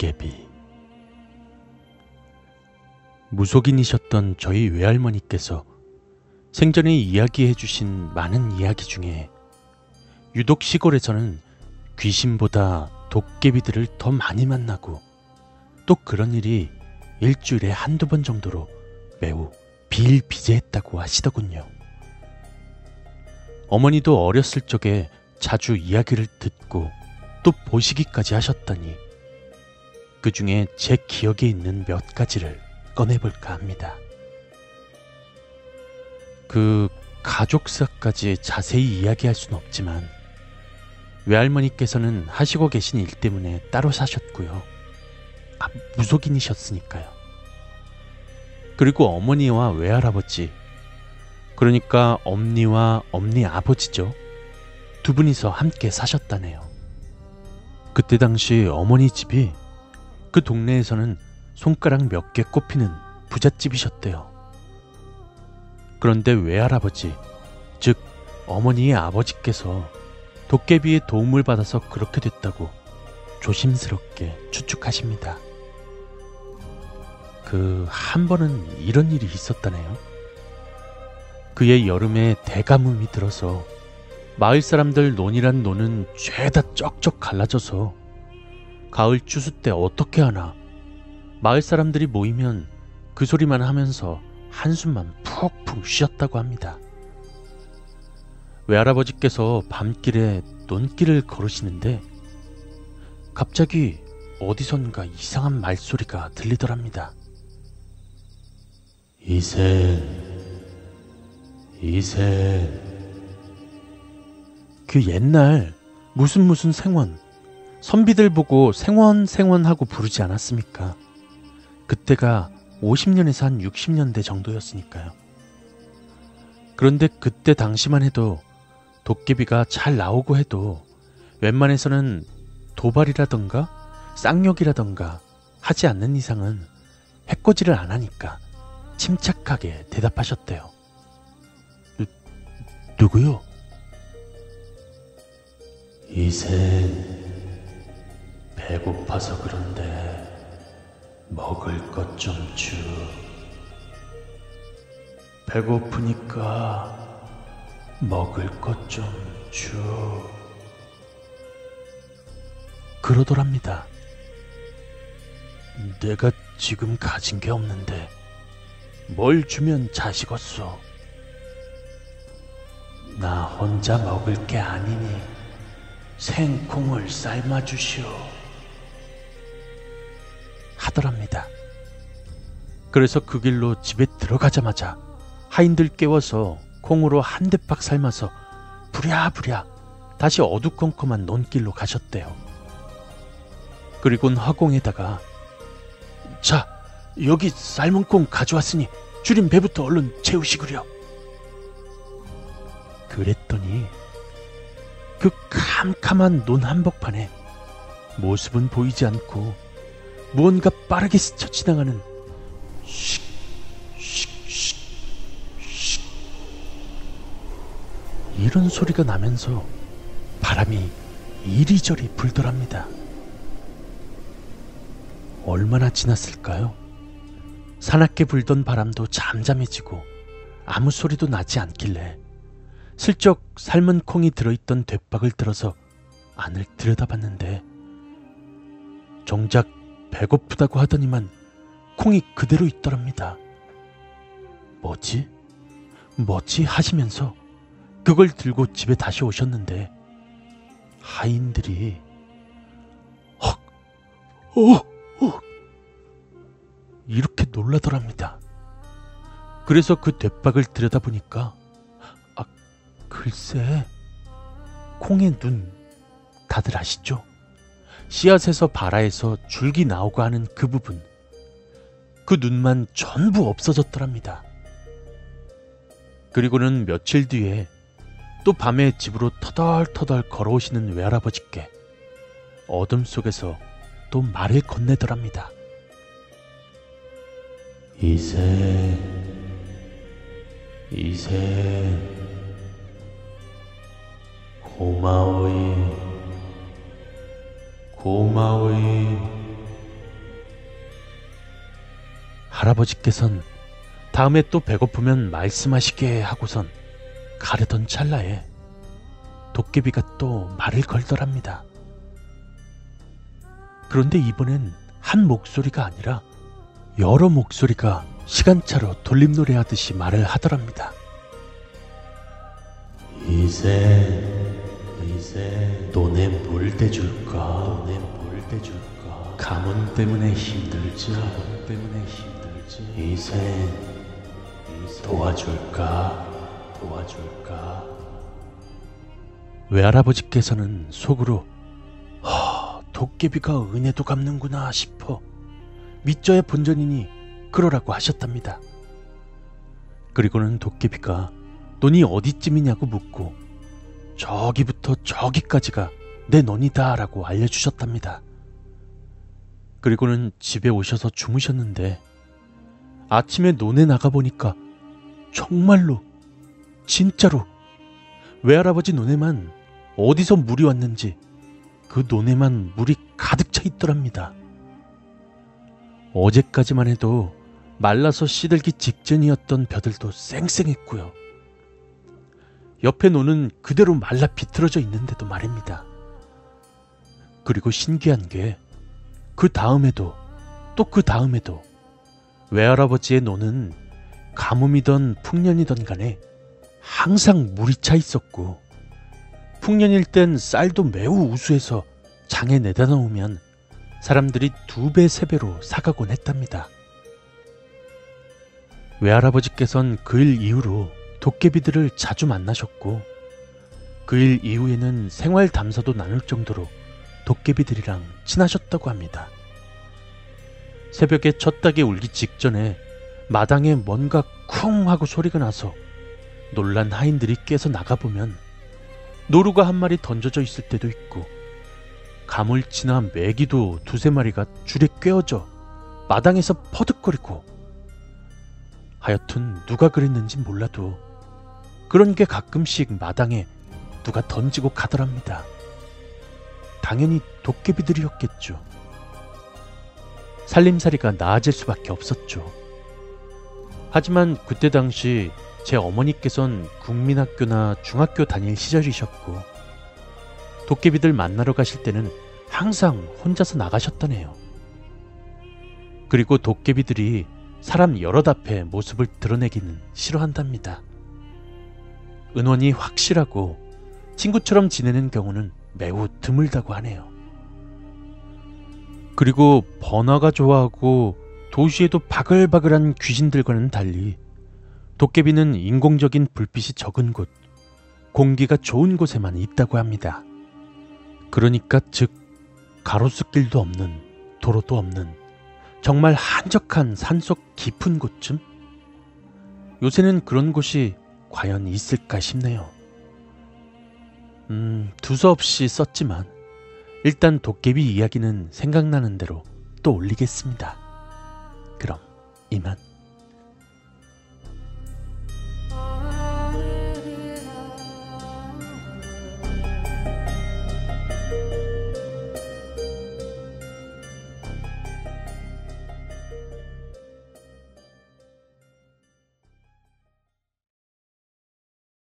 도깨비 무속인이셨던 저희 외할머니께서 생전에 이야기해 주신 많은 이야기 중에 유독 시골에서는 귀신보다 도깨비들을 더 많이 만나고 또 그런 일이 일주일에 한두 번 정도로 매우 비일비재했다고 하시더군요. 어머니도 어렸을 적에 자주 이야기를 듣고 또 보시기까지 하셨더니 그 중에 제 기억에 있는 몇 가지를 꺼내볼까 합니다. 그 가족사까지 자세히 이야기할 수는 없지만 외할머니께서는 하시고 계신 일 때문에 따로 사셨고요. 아, 무속인이셨으니까요. 그리고 어머니와 외할아버지, 그러니까 엄니와 엄니 아버지죠. 두 분이서 함께 사셨다네요. 그때 당시 어머니 집이 그 동네에서는 손가락 몇 개 꼽히는 부잣집이셨대요. 그런데 외할아버지, 즉 어머니의 아버지께서 도깨비의 도움을 받아서 그렇게 됐다고 조심스럽게 추측하십니다. 그 한 번은 이런 일이 있었다네요. 그의 여름에 대가뭄이 들어서 마을 사람들 논이란 논은 죄다 쩍쩍 갈라져서 가을 추수 때 어떻게 하나 마을 사람들이 모이면 그 소리만 하면서 한숨만 푹푹 쉬었다고 합니다. 외할아버지께서 밤길에 논길을 걸으시는데 갑자기 어디선가 이상한 말소리가 들리더랍니다. 이세, 이세. 그 옛날 무슨 무슨 생원, 선비들 보고 생원 생원 하고 부르지 않았습니까? 그때가 50년에서 한 60년대 정도였으니까요. 그런데 그때 당시만 해도 도깨비가 잘 나오고 해도 웬만해서는 도발이라던가 쌍욕이라던가 하지 않는 이상은 해코지를 안 하니까 침착하게 대답하셨대요. 누, 누구요? 이제 배고파서 그런데 먹을 것 좀 주. 배고프니까 먹을 것 좀 주. 그러더랍니다. 내가 지금 가진 게 없는데 뭘 주면 자식었소? 나 혼자 먹을 게 아니니 생콩을 삶아 주시오. 하더랍니다. 그래서 그 길로 집에 들어가자마자 하인들 깨워서 콩으로 한 대박 삶아서 부랴부랴 다시 어두컴컴한 논길로 가셨대요. 그리곤 화공에다가 자 여기 삶은 콩 가져왔으니 줄인 배부터 얼른 채우시구려. 그랬더니 그 캄캄한 논 한복판에 모습은 보이지 않고 무언가 빠르게 스쳐 지나가는. 이런 소리가 나면서 바람이 이리저리 불더랍니다. 얼마나 지났을까요? 사납게 불던 바람도 잠잠해지고 아무 소리도 나지 않길래 슬쩍 삶은 콩이 들어있던 돛박을 들어서 안을 들여다봤는데 정작 배고프다고 하더니만 콩이 그대로 있더랍니다. 뭐지? 뭐지? 하시면서 그걸 들고 집에 다시 오셨는데 하인들이 헉, 어, 어, 이렇게 놀라더랍니다. 그래서 그 돛박을 들여다보니까 아, 글쎄 콩의 눈 다들 아시죠? 씨앗에서 발아에서 줄기 나오고 하는 그 부분 그 눈만 전부 없어졌더랍니다. 그리고는 며칠 뒤에 또 밤에 집으로 터덜터덜 걸어오시는 외할아버지께 어둠 속에서 또 말을 건네더랍니다. 이세, 이세, 고마워이, 고마워이, 할아버지께선 다음에 또 배고프면 말씀하시게 하고선 가려던 찰나에 도깨비가 또 말을 걸더랍니다. 그런데 이번엔 한 목소리가 아니라 여러 목소리가 시간차로 돌림노래 하듯이 말을 하더랍니다. 이제 이제 너네 뭘 대줄까? 너네 뭘 대줄까? 가문 때문에 힘들지? 가문 때문에 힘들지? 이제 도와줄까? 도와줄까? 외할아버지께서는 속으로 허, 도깨비가 은혜도 갚는구나 싶어 믿져야 본전이니 그러라고 하셨답니다. 그리고는 도깨비가 논이 어디쯤이냐고 묻고 저기부터 저기까지가 내 논이다라고 알려주셨답니다. 그리고는 집에 오셔서 주무셨는데 아침에 논에 나가보니까 정말로 진짜로 외할아버지 논에만 어디서 물이 왔는지 그 논에만 물이 가득 차 있더랍니다. 어제까지만 해도 말라서 시들기 직전이었던 벼들도 쌩쌩했고요. 옆에 노는 그대로 말라 비틀어져 있는데도 말입니다. 그리고 신기한 게 그 다음에도 또 그 다음에도 외할아버지의 노는 가뭄이던 풍년이던 간에 항상 물이 차 있었고 풍년일 땐 쌀도 매우 우수해서 장에 내다 놓으면 사람들이 두 배, 세 배로 사가곤 했답니다. 외할아버지께선 그 일 이후로 도깨비들을 자주 만나셨고 그 일 이후에는 생활 담사도 나눌 정도로 도깨비들이랑 친하셨다고 합니다. 새벽에 첫 닭이 울기 직전에 마당에 뭔가 쿵 하고 소리가 나서 놀란 하인들이 깨서 나가보면 노루가 한 마리 던져져 있을 때도 있고 가물치나 메기도 두세 마리가 줄에 꿰어져 마당에서 퍼득거리고 하여튼 누가 그랬는지 몰라도 그런 게 가끔씩 마당에 누가 던지고 가더랍니다. 당연히 도깨비들이었겠죠. 살림살이가 나아질 수밖에 없었죠. 하지만 그때 당시 제 어머니께선 국민학교나 중학교 다닐 시절이셨고 도깨비들 만나러 가실 때는 항상 혼자서 나가셨다네요. 그리고 도깨비들이 사람 여럿 앞에 모습을 드러내기는 싫어한답니다. 은원이 확실하고 친구처럼 지내는 경우는 매우 드물다고 하네요. 그리고 번화가 좋아하고 도시에도 바글바글한 귀신들과는 달리 도깨비는 인공적인 불빛이 적은 곳, 공기가 좋은 곳에만 있다고 합니다. 그러니까 즉 가로수길도 없는 도로도 없는 정말 한적한 산속 깊은 곳쯤? 요새는 그런 곳이 과연 있을까 싶네요. 음, 두서없이 썼지만 일단 도깨비 이야기는 생각나는 대로 또 올리겠습니다. 그럼 이만.